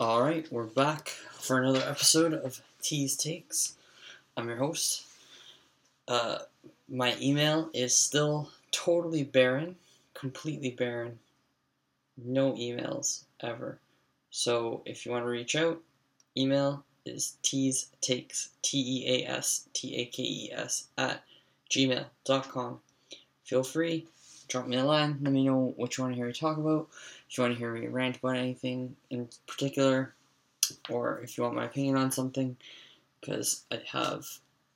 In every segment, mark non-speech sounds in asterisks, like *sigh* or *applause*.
All right, we're back for another episode of Tease Takes. I'm your host. Uh, my email is still totally barren, completely barren. No emails ever. So if you want to reach out, email is tease takes t e a s t a k e s at gmail.com. Feel free, drop me a line. Let me know what you want to hear me talk about. If you want to hear me rant about anything in particular, or if you want my opinion on something, because I have,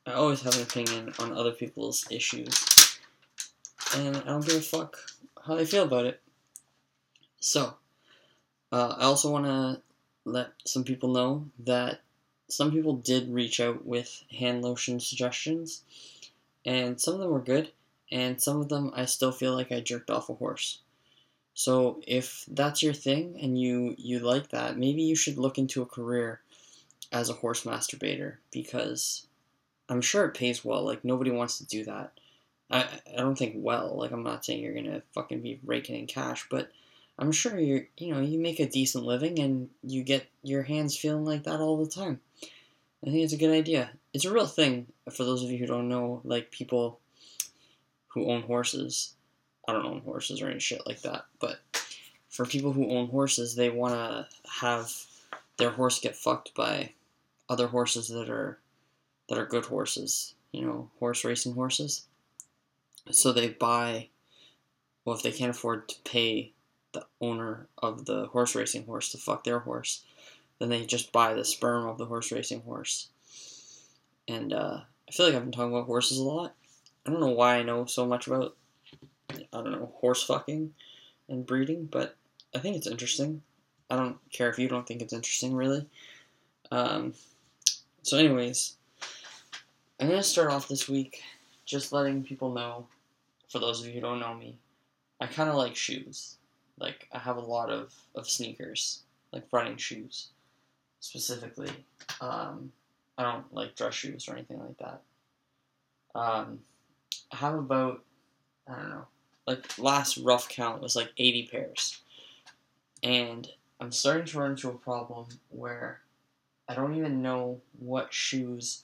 I always have an opinion on other people's issues, and I don't give a fuck how they feel about it. So, uh, I also want to let some people know that some people did reach out with hand lotion suggestions, and some of them were good, and some of them I still feel like I jerked off a horse. So if that's your thing and you you like that, maybe you should look into a career as a horse masturbator because I'm sure it pays well. Like nobody wants to do that. I I don't think well. Like I'm not saying you're gonna fucking be raking in cash, but I'm sure you're you know you make a decent living and you get your hands feeling like that all the time. I think it's a good idea. It's a real thing for those of you who don't know. Like people who own horses I don't own horses or any shit like that, but for people who own horses, they want to have their horse get fucked by other horses that are that are good horses, you know, horse racing horses. So they buy well if they can't afford to pay the owner of the horse racing horse to fuck their horse, then they just buy the sperm of the horse racing horse. And uh, I feel like I've been talking about horses a lot. I don't know why I know so much about I don't know, horse fucking and breeding, but I think it's interesting. I don't care if you don't think it's interesting, really. Um, so, anyways, I'm going to start off this week just letting people know, for those of you who don't know me, I kind of like shoes. Like, I have a lot of, of sneakers, like running shoes, specifically. Um, I don't like dress shoes or anything like that. Um, I have about, I don't know, like last rough count was like 80 pairs. And I'm starting to run into a problem where I don't even know what shoes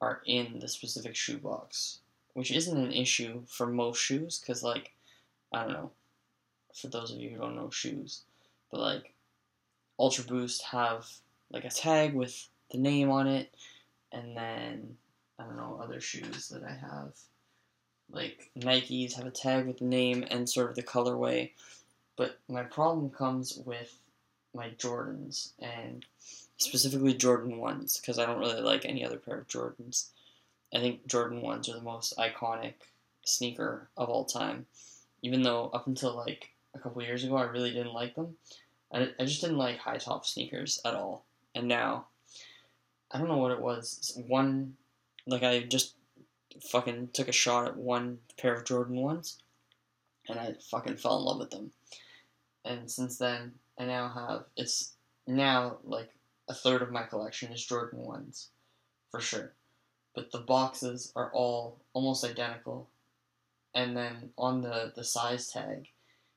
are in the specific shoe box, which isn't an issue for most shoes because, like, I don't know, for those of you who don't know shoes, but like, Ultra Boost have like a tag with the name on it, and then I don't know other shoes that I have like Nikes have a tag with the name and sort of the colorway. But my problem comes with my Jordans and specifically Jordan 1s because I don't really like any other pair of Jordans. I think Jordan 1s are the most iconic sneaker of all time. Even though up until like a couple years ago I really didn't like them. I, I just didn't like high top sneakers at all. And now I don't know what it was. One like I just fucking took a shot at one pair of Jordan ones, and I fucking fell in love with them. And since then, I now have it's now like a third of my collection is Jordan ones, for sure. But the boxes are all almost identical, and then on the the size tag,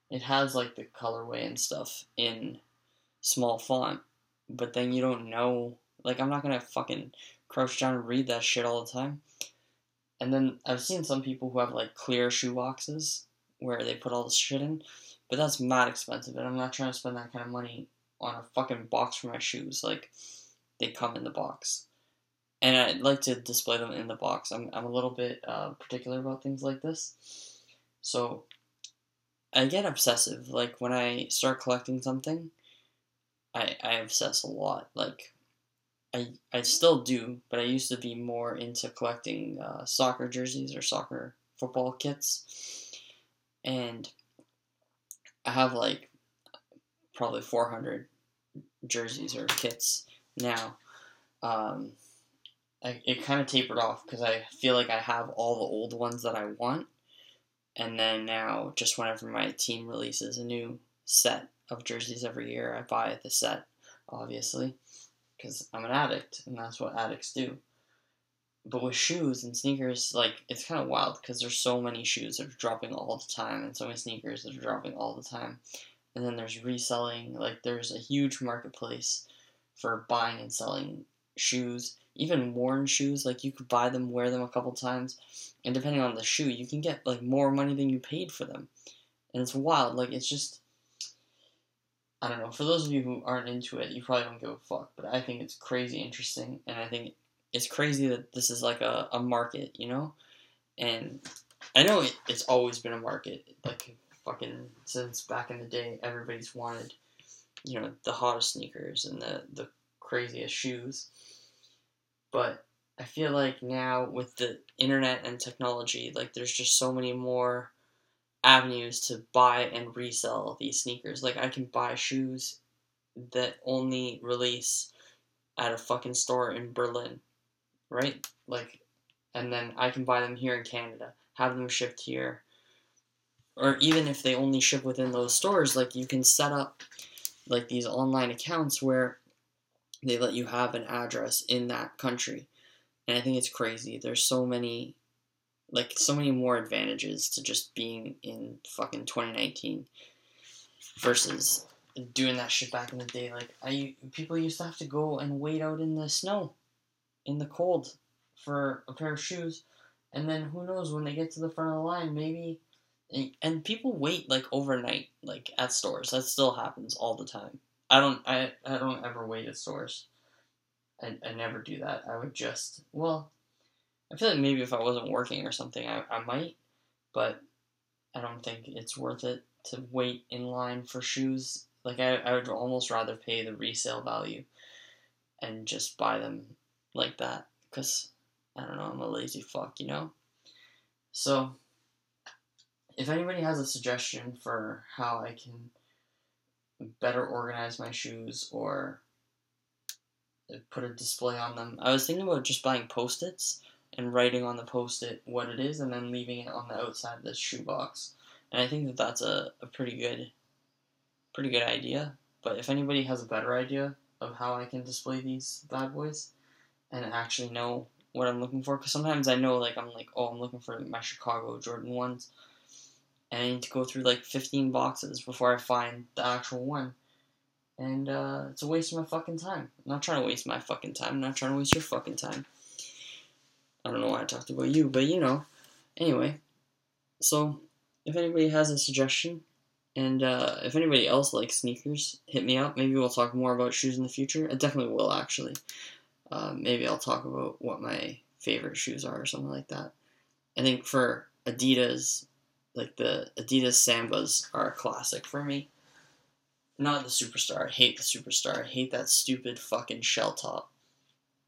it has like the colorway and stuff in small font, but then you don't know. Like I'm not gonna fucking crouch down and read that shit all the time. And then I've seen some people who have like clear shoe boxes where they put all this shit in, but that's mad expensive, and I'm not trying to spend that kind of money on a fucking box for my shoes. Like, they come in the box. And I'd like to display them in the box. I'm, I'm a little bit uh, particular about things like this. So, I get obsessive. Like, when I start collecting something, I, I obsess a lot. Like, I, I still do, but I used to be more into collecting uh, soccer jerseys or soccer football kits. And I have like probably 400 jerseys or kits now. Um, I, it kind of tapered off because I feel like I have all the old ones that I want. And then now, just whenever my team releases a new set of jerseys every year, I buy the set, obviously because I'm an addict, and that's what addicts do. But with shoes and sneakers, like it's kind of wild because there's so many shoes that are dropping all the time, and so many sneakers that are dropping all the time. And then there's reselling. Like there's a huge marketplace for buying and selling shoes, even worn shoes. Like you could buy them, wear them a couple times, and depending on the shoe, you can get like more money than you paid for them. And it's wild. Like it's just I don't know. For those of you who aren't into it, you probably don't give a fuck. But I think it's crazy interesting, and I think it's crazy that this is like a, a market, you know. And I know it, it's always been a market, like fucking since back in the day. Everybody's wanted, you know, the hottest sneakers and the the craziest shoes. But I feel like now with the internet and technology, like there's just so many more avenues to buy and resell these sneakers. Like I can buy shoes that only release at a fucking store in Berlin, right? Like, and then I can buy them here in Canada, have them shipped here. Or even if they only ship within those stores, like you can set up like these online accounts where they let you have an address in that country. And I think it's crazy. There's so many like so many more advantages to just being in fucking 2019 versus doing that shit back in the day. Like I people used to have to go and wait out in the snow, in the cold, for a pair of shoes, and then who knows when they get to the front of the line, maybe. And people wait like overnight, like at stores. That still happens all the time. I don't. I. I don't ever wait at stores. I. I never do that. I would just. Well, I feel like maybe if I wasn't working or something, I, I might, but I don't think it's worth it to wait in line for shoes. Like, I, I would almost rather pay the resale value and just buy them like that because I don't know, I'm a lazy fuck, you know? So, if anybody has a suggestion for how I can better organize my shoes or put a display on them, I was thinking about just buying post its and writing on the post-it what it is and then leaving it on the outside of the shoebox. And I think that that's a, a pretty good pretty good idea. But if anybody has a better idea of how I can display these bad boys and actually know what I'm looking for, because sometimes I know like I'm like, oh, I'm looking for my Chicago Jordan ones, and I need to go through like 15 boxes before I find the actual one. And uh, it's a waste of my fucking time. I'm not trying to waste my fucking time. I'm not trying to waste your fucking time. I don't know why I talked about you, but you know. Anyway, so if anybody has a suggestion, and uh, if anybody else likes sneakers, hit me up. Maybe we'll talk more about shoes in the future. I definitely will, actually. Uh, maybe I'll talk about what my favorite shoes are or something like that. I think for Adidas, like the Adidas Sambas are a classic for me. Not the Superstar. I hate the Superstar. I hate that stupid fucking shell top.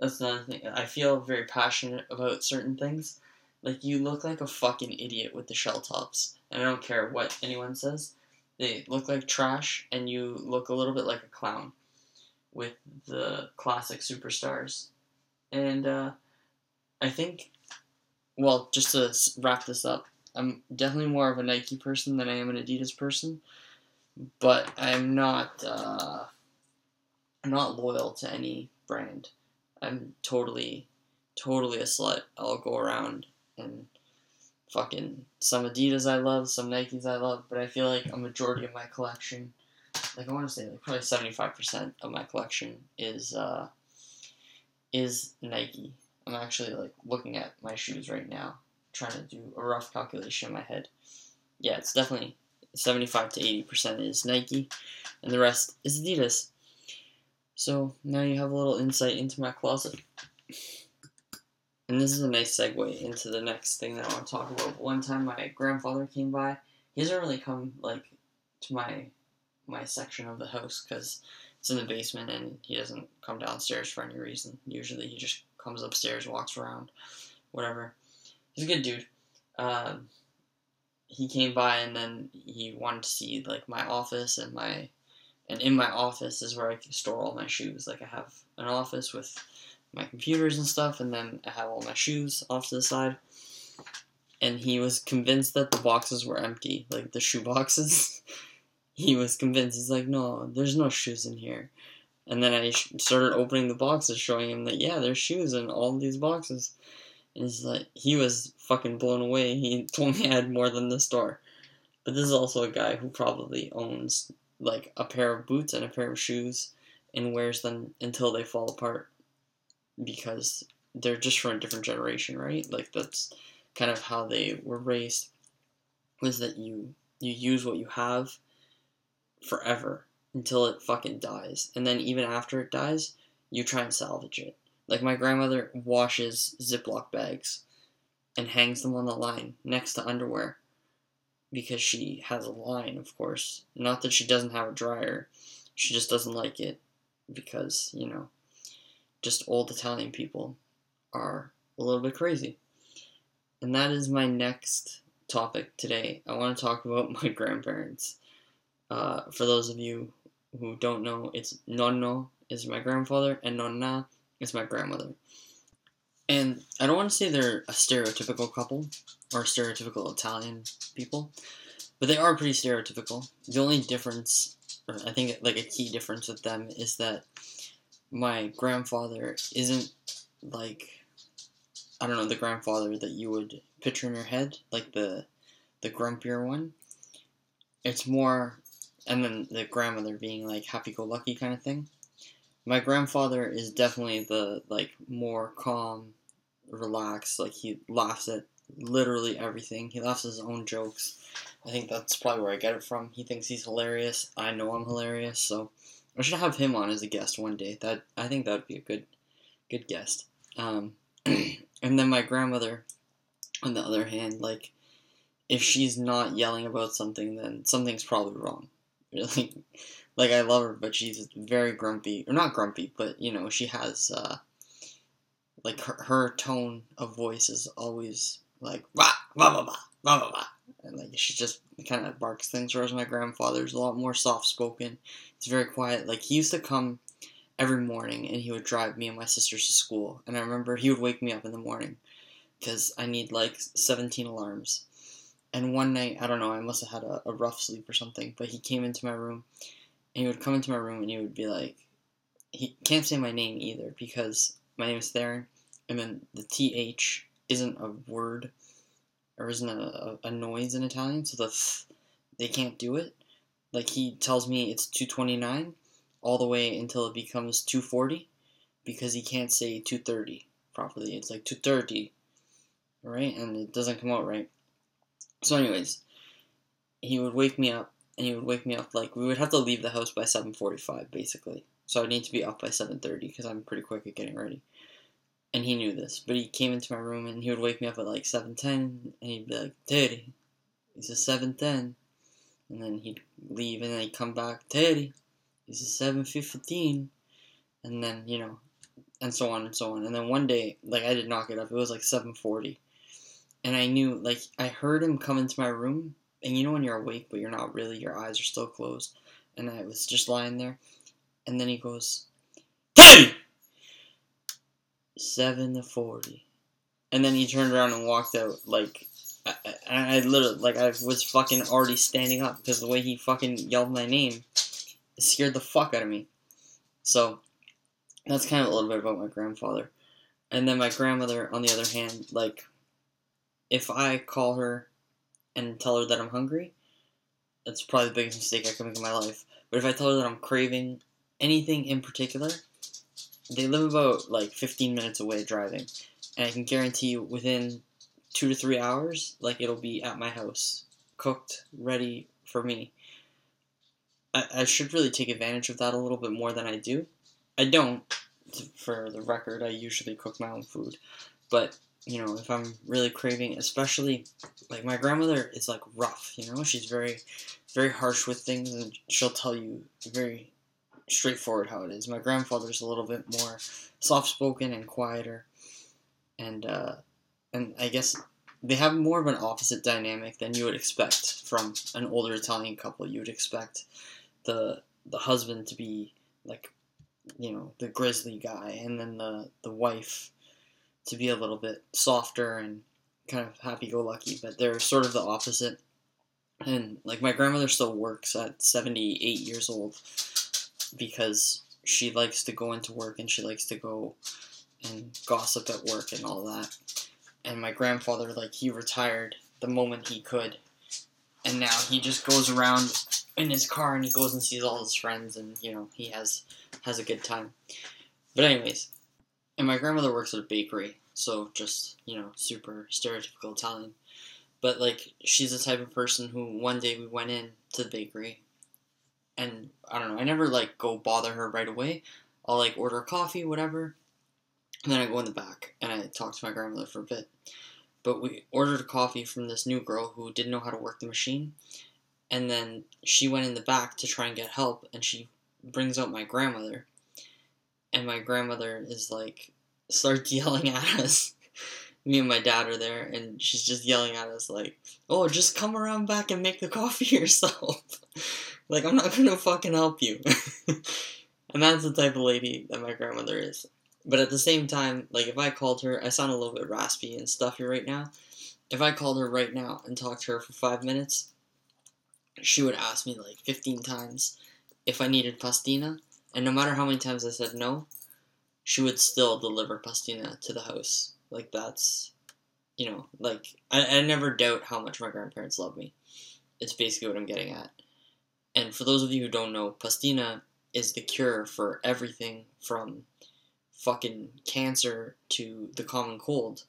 That's another thing. I feel very passionate about certain things. Like you look like a fucking idiot with the shell tops, and I don't care what anyone says. They look like trash, and you look a little bit like a clown with the classic superstars. And uh, I think, well, just to wrap this up, I'm definitely more of a Nike person than I am an Adidas person, but I'm not. Uh, I'm not loyal to any brand. I'm totally, totally a slut. I'll go around and fucking some Adidas I love, some Nikes I love, but I feel like a majority of my collection, like I want to say, like probably seventy five percent of my collection is uh, is Nike. I'm actually like looking at my shoes right now, trying to do a rough calculation in my head. Yeah, it's definitely seventy five to eighty percent is Nike, and the rest is Adidas. So now you have a little insight into my closet. And this is a nice segue into the next thing that I want to talk about. One time my grandfather came by. He doesn't really come like to my my section of the house because it's in the basement and he doesn't come downstairs for any reason. Usually he just comes upstairs, walks around, whatever. He's a good dude. Um, he came by and then he wanted to see like my office and my and in my office is where I store all my shoes. Like I have an office with my computers and stuff, and then I have all my shoes off to the side. And he was convinced that the boxes were empty, like the shoe boxes. *laughs* he was convinced. He's like, no, there's no shoes in here. And then I started opening the boxes, showing him that yeah, there's shoes in all these boxes. And he's like, he was fucking blown away. He *laughs* told me I had more than the store. But this is also a guy who probably owns like a pair of boots and a pair of shoes and wears them until they fall apart because they're just from a different generation, right? Like that's kind of how they were raised was that you you use what you have forever until it fucking dies. And then even after it dies, you try and salvage it. Like my grandmother washes Ziploc bags and hangs them on the line next to underwear because she has a line, of course. Not that she doesn't have a dryer, she just doesn't like it because, you know, just old Italian people are a little bit crazy. And that is my next topic today. I want to talk about *laughs* my grandparents. Uh, for those of you who don't know, it's nonno is my grandfather and nonna is my grandmother. And I don't want to say they're a stereotypical couple or stereotypical Italian people, but they are pretty stereotypical. The only difference, or I think like a key difference with them, is that my grandfather isn't like I don't know the grandfather that you would picture in your head, like the the grumpier one. It's more, and then the grandmother being like happy-go-lucky kind of thing. My grandfather is definitely the like more calm, relaxed. Like he laughs at literally everything. He laughs at his own jokes. I think that's probably where I get it from. He thinks he's hilarious. I know I'm hilarious, so I should have him on as a guest one day. That I think that would be a good, good guest. Um, *clears throat* and then my grandmother, on the other hand, like if she's not yelling about something, then something's probably wrong. *laughs* Like, like I love her, but she's very grumpy, or not grumpy, but you know she has uh, like her, her tone of voice is always like bah, bah, bah, bah, bah, bah. and like she just kind of barks things. Whereas my grandfather's a lot more soft spoken. He's very quiet. Like he used to come every morning and he would drive me and my sisters to school. And I remember he would wake me up in the morning because I need like 17 alarms. And one night, I don't know, I must have had a, a rough sleep or something, but he came into my room he would come into my room and he would be like, he can't say my name either because my name is Theron, and then the TH isn't a word or isn't a, a, noise in Italian, so the th, they can't do it. Like he tells me it's 229 all the way until it becomes 240 because he can't say 230 properly. It's like 230, right? And it doesn't come out right. So, anyways, he would wake me up, and he would wake me up like we would have to leave the house by 7:45 basically. So I need to be up by 7:30 because I'm pretty quick at getting ready. And he knew this, but he came into my room and he would wake me up at like 7:10, and he'd be like, "Teddy, it's a 7:10," and then he'd leave, and then he'd come back, "Teddy, it's a 7:15," and then you know, and so on and so on. And then one day, like I did not get up; it was like 7:40 and I knew like I heard him come into my room, and you know when you're awake but you're not really, your eyes are still closed, and I was just lying there, and then he goes, "Teddy, seven to 40. and then he turned around and walked out like. I, I, I literally like I was fucking already standing up because the way he fucking yelled my name scared the fuck out of me. So that's kind of a little bit about my grandfather. And then my grandmother, on the other hand, like if I call her and tell her that I'm hungry, that's probably the biggest mistake I could make in my life. But if I tell her that I'm craving anything in particular, they live about like 15 minutes away driving, and I can guarantee you within two to three hours, like it'll be at my house, cooked, ready for me. I, I should really take advantage of that a little bit more than I do. I don't, for the record, I usually cook my own food, but you know, if I'm really craving, especially like my grandmother is like rough, you know, she's very, very harsh with things, and she'll tell you very straightforward how it is. My grandfather's a little bit more soft spoken and quieter, and uh, and I guess they have more of an opposite dynamic than you would expect from an older Italian couple. You would expect the the husband to be like, you know, the grizzly guy, and then the the wife to be a little bit softer and kind of happy go lucky, but they're sort of the opposite. And like my grandmother still works at 78 years old because she likes to go into work and she likes to go and gossip at work and all that. And my grandfather, like, he retired the moment he could. And now he just goes around in his car and he goes and sees all his friends and, you know, he has has a good time. But anyways, and my grandmother works at a bakery, so just you know, super stereotypical Italian. But like, she's the type of person who one day we went in to the bakery, and I don't know, I never like go bother her right away. I'll like order coffee, whatever, and then I go in the back and I talk to my grandmother for a bit. But we ordered a coffee from this new girl who didn't know how to work the machine, and then she went in the back to try and get help, and she brings out my grandmother, and my grandmother is like starts *laughs* yelling at us. Me and my dad are there, and she's just yelling at us like, "Oh, just come around back and make the coffee *laughs* yourself." *laughs* like I'm not gonna fucking help you. and that's the type of lady that my grandmother is. But at the same time, like if I called her, I sound a little bit raspy and stuffy right now. If I called her right now and talked to her for five minutes, she would ask me like 15 times if I needed pastina, and no matter how many times I said no, she would still deliver pastina to the house. Like that's, you know, like I, I never doubt how much my grandparents love me. It's basically what I'm getting at. And for those of you who don't know, pastina is the cure for everything from fucking cancer to the common cold.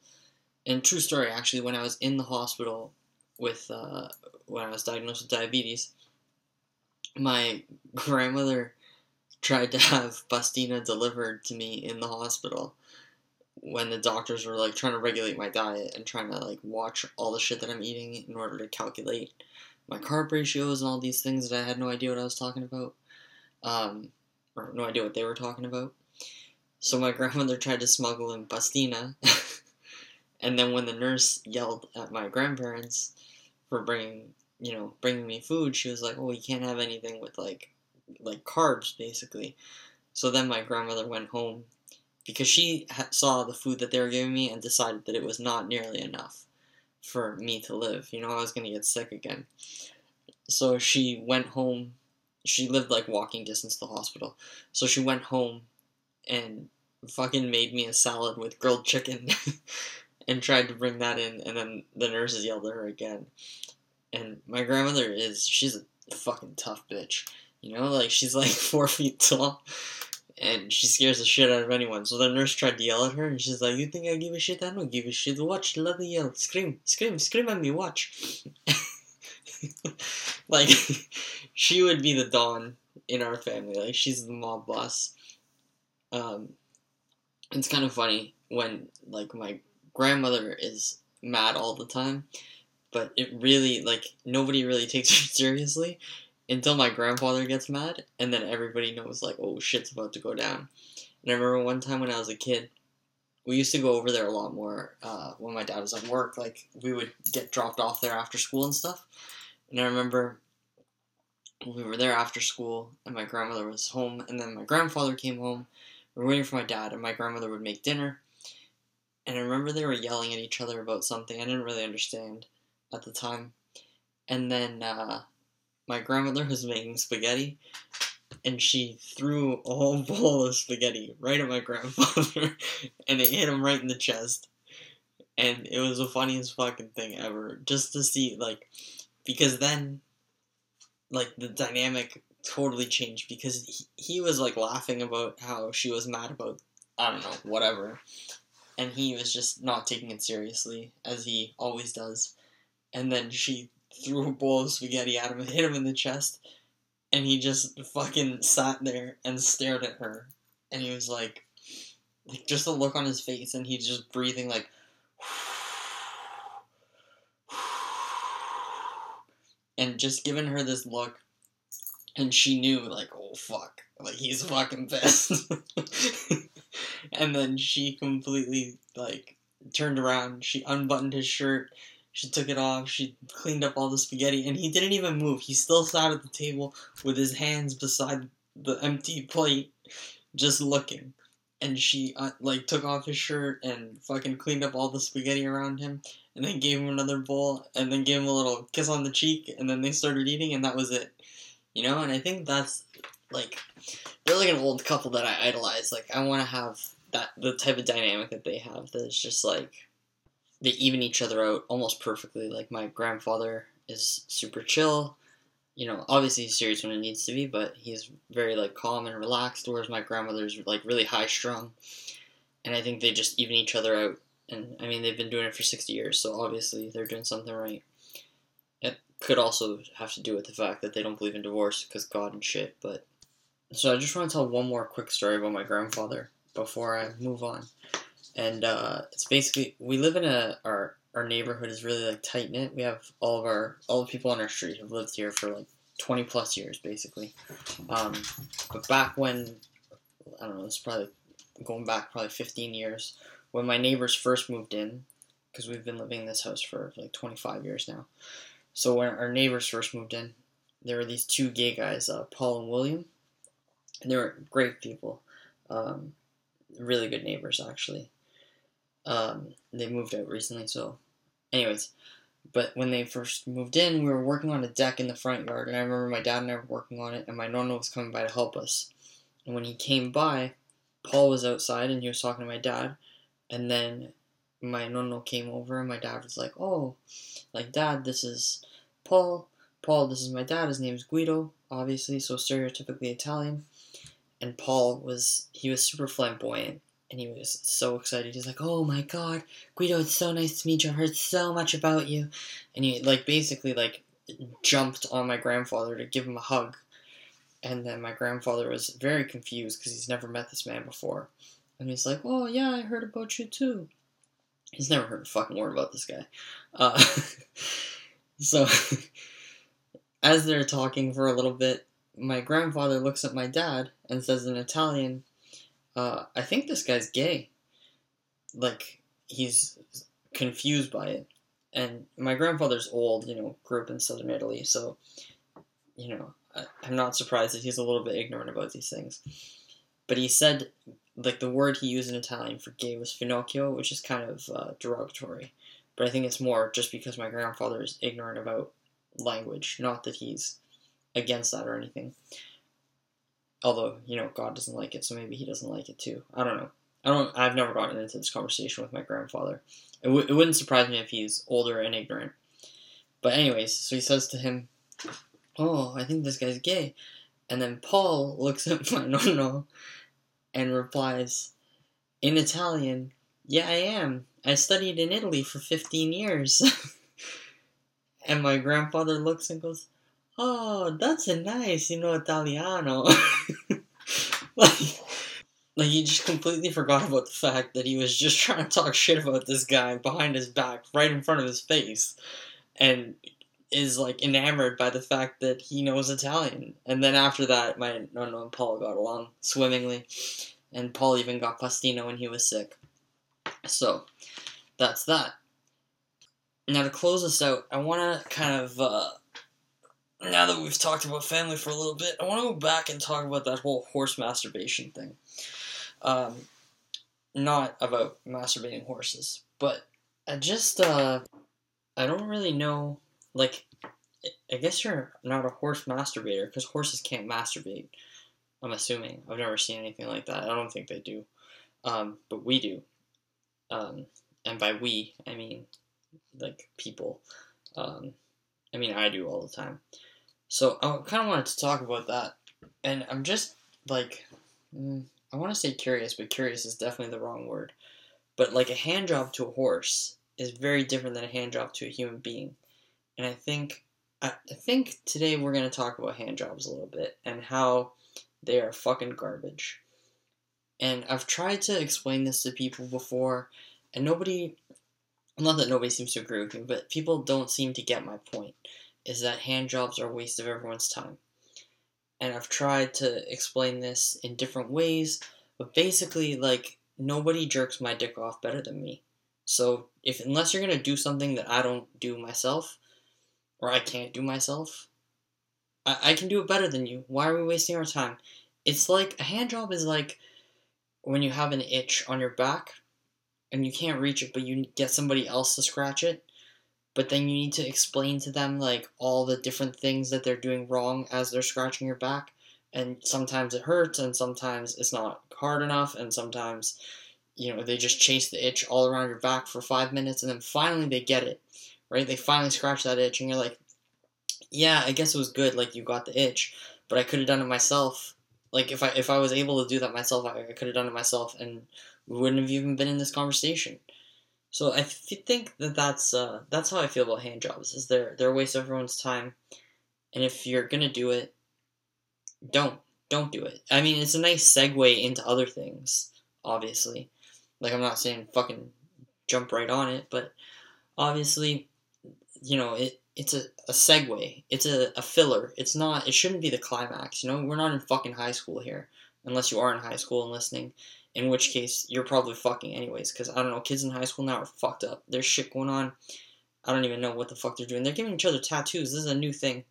And true story, actually, when I was in the hospital with uh, when I was diagnosed with diabetes, my *laughs* grandmother tried to *laughs* have pastina delivered to me in the hospital when the doctors were like trying to regulate my diet and trying to like watch all the shit that I'm eating in order to calculate my carb ratios and all these things that I had no idea what I was talking about. Um, or no idea what they were talking about. So my *laughs* grandmother tried to smuggle in pastina, *laughs* and then when the nurse yelled at my grandparents for bringing, you know, bringing me food, she was like, "Oh, you can't have anything with like like carbs basically. So then my grandmother went home because she saw the food that they were giving me and decided that it was not nearly enough for me to live. You know, I was going to get sick again. So she went home. She lived like walking distance to the hospital. So she went home and fucking made me a salad with grilled chicken *laughs* and tried to bring that in. And then the nurses yelled at her again. And my grandmother is, she's a fucking tough bitch. You know, like she's like *laughs* four feet tall, and she scares the shit out of anyone. So the nurse tried to yell at her, and she's like, "You think I give a shit? I don't give a shit. Watch, let me yell, scream, scream, scream at me. Watch." *laughs* like, *laughs* she would be the don in our family. Like she's the mob boss. Um, it's kind of funny when like my grandmother is mad all the time, but it really like nobody really takes her seriously until my grandfather gets mad, and then everybody knows like, oh shit's about to go down. And I remember one time when I was a kid, we used to go over there a lot more uh, when my dad was at work. Like we would get dropped off there after school and stuff. And I remember we were there after school, and my grandmother was home, and then my grandfather came home. We were waiting for my dad, and my grandmother would make dinner. And I remember they were yelling at each other about something I didn't really understand at the time. And then uh, my grandmother was making spaghetti, and she threw a whole *laughs* bowl of spaghetti right at my grandfather, *laughs* and it hit him right in the chest. And it was the funniest fucking thing ever, just to see like, because then, like the dynamic totally changed because he, he was like laughing about how she was mad about I don't know whatever, and he was just not taking it seriously as he always does, and then she threw a bowl of spaghetti at him and hit him in the chest. And he just fucking sat there and stared at her. And he was like, like just a look on his face, and he's just breathing like, and just giving her this look. And she knew, like, oh fuck, like he's fucking pissed. *laughs* and then she completely, like, turned around. She unbuttoned his shirt she took it off. She cleaned up all the spaghetti, and he didn't even move. He still sat at the table with his hands beside the empty plate, just looking. And she uh, like took off his shirt and fucking cleaned up all the spaghetti around him, and then gave him another bowl, and then gave him a little kiss on the cheek, and then they started eating, and that was it. You know, and I think that's like they're like an old couple that I idolize. Like I want to have that the type of dynamic that they have. That is just like they even each other out almost perfectly. Like my grandfather is super chill. you know, obviously he's serious when it needs to be, but he's very like calm and relaxed. Whereas my grandmother's like really high strung, and I think they just even each other out. And I mean, they've been doing it for sixty years, so obviously they're doing something right. It could also have to do with the fact that they don't believe in divorce because God and shit. But so I just want to tell one more quick story about my grandfather before I move on. And uh, it's basically we live in a our our neighborhood is really like tight knit. We have all of our all the people on our street have lived here for like twenty plus years, basically. Um, but back when I don't know, it's probably going back probably fifteen years when my neighbors first moved in, because we've been living in this house for like twenty five years now. So when our neighbors first moved in, there were these two gay guys, uh, Paul and William, and they were great people, um, really good neighbors actually. Um, they moved out recently, so Anyways, but when they first moved in, we were working on a deck in the front yard, and I remember my dad and I were working on it, and my nonna was coming by to help us. And when he came by, Paul was outside, and he was talking to my dad, and then my nonno came over, and my dad was like, "Oh, like dad, this is Paul. Paul, this is my dad. His name's Guido, obviously, so stereotypically Italian." And Paul was he was super flamboyant, and he was so excited. He's like, "Oh my god, Guido, it's so nice to meet you. I heard so much about you." And he like basically like jumped on my grandfather to give him a hug. And then my grandfather was very confused because he's never met this man before. And he's like, "Oh yeah, I heard about you too." He's never heard a fucking word about this guy. Uh, *laughs* so *laughs* as they're talking for a little bit, my grandfather looks at my dad and says in Italian, uh, I think this guy's gay. Like, he's confused by it. And my grandfather's old, you know, grew up in southern Italy, so, you know, I, I'm not surprised that he's a little bit ignorant about these things. But he said, like, the word he used in Italian for gay was finocchio, which is kind of uh, derogatory. But I think it's more just because my grandfather is ignorant about language, not that he's against that or anything. Although, you know, God doesn't like it, so maybe he doesn't like it too. I don't know. I don't. I've never gotten into this conversation with my grandfather. It, w- it wouldn't surprise me if he's older and ignorant. But anyways, so he says to him, "Oh, I think this guy's gay," and then Paul looks at *laughs* my nonno and replies in Italian, "Yeah, I am. I studied in Italy for fifteen years." *laughs* and my grandfather looks and goes, oh, that's a nice, you know, Italiano. like, *laughs* like he just completely forgot about the fact that he was just *laughs* trying to talk shit about this guy behind his back, right in front of his face, and is like enamored by the fact that he knows Italian. And then after that, my nonno and Paul got along swimmingly, and Paul even got pastino when he was sick. So, that's that. Now to close this out, I want to kind of uh, now that we've talked about family for a little bit, I want to go back and talk about that whole horse masturbation thing. Um, not about masturbating horses, but I just, uh, I don't really know, like, I guess you're not a horse masturbator because horses can't masturbate. I'm assuming. I've never seen anything like that. I don't think they do. Um, but we do. Um, and by we, I mean, like, people. Um, I mean, I do all the time. So I kind of wanted to talk about that, and I'm just like, mm, I want to say curious, but curious is definitely the wrong word. But like a hand job to a horse is very different than a hand job to a human being, and I think I, think today we're gonna talk about hand jobs a little bit and how they are fucking garbage. And I've tried to explain this to people before, and nobody, not that nobody seems to agree with me, but people don't seem to get my point is that hand jobs are a waste of everyone's time. And I've tried to explain this in different ways, but basically, like, nobody jerks my dick off better than me. So, if unless you're gonna do something that I don't do myself, or I can't do myself, I, I can do it better than you. Why are we wasting our time? It's like a hand job is like when you have an itch on your back and you can't reach it, but you get somebody else to scratch it but then you need to explain to them like all the different things that they're doing wrong as they're scratching your back and sometimes it hurts and sometimes it's not hard enough and sometimes you know they just chase the itch all around your back for five minutes and then finally they get it right they finally scratch that itch and you're like yeah, I guess it was good. Like you got the itch, but I could have done it myself. Like if I if I was able to do that myself, I, I could have done it myself, and we wouldn't have even been in this conversation. So I th- think that that's uh, that's how I feel about hand jobs. Is they're they're a waste of everyone's time, and if you're gonna do it, don't don't do it. I mean, it's a nice segue into other things. Obviously, like I'm not saying fucking jump right on it, but obviously, you know it. It's a, a segue. It's a, a filler. It's not. It shouldn't be the climax. You know, we're not in fucking high school here, unless you are in high school and listening in which case you're probably fucking anyways. Because I don't know, kids in high school now are fucked up. There's shit going on. I don't even know what the fuck they're doing. They're giving each other tattoos. This is a new thing.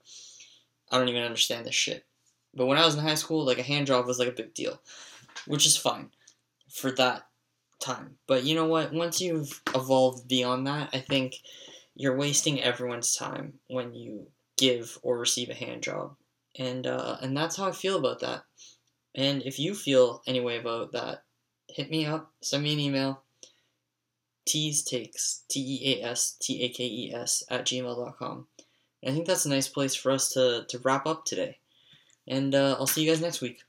I don't even understand this shit. But when I was in high school, like a hand job was like a big deal, which is fine for that time. But you know what? Once you've evolved beyond that, I think you're wasting everyone's time when you give or receive a hand job, and uh, and that's how I feel about that. And if you feel any way about that, hit me up, send me an email. Tease takes T E A S T A K E S at gmail.com. And I think that's a nice place for us to, to wrap up today. And uh, I'll see you guys next week.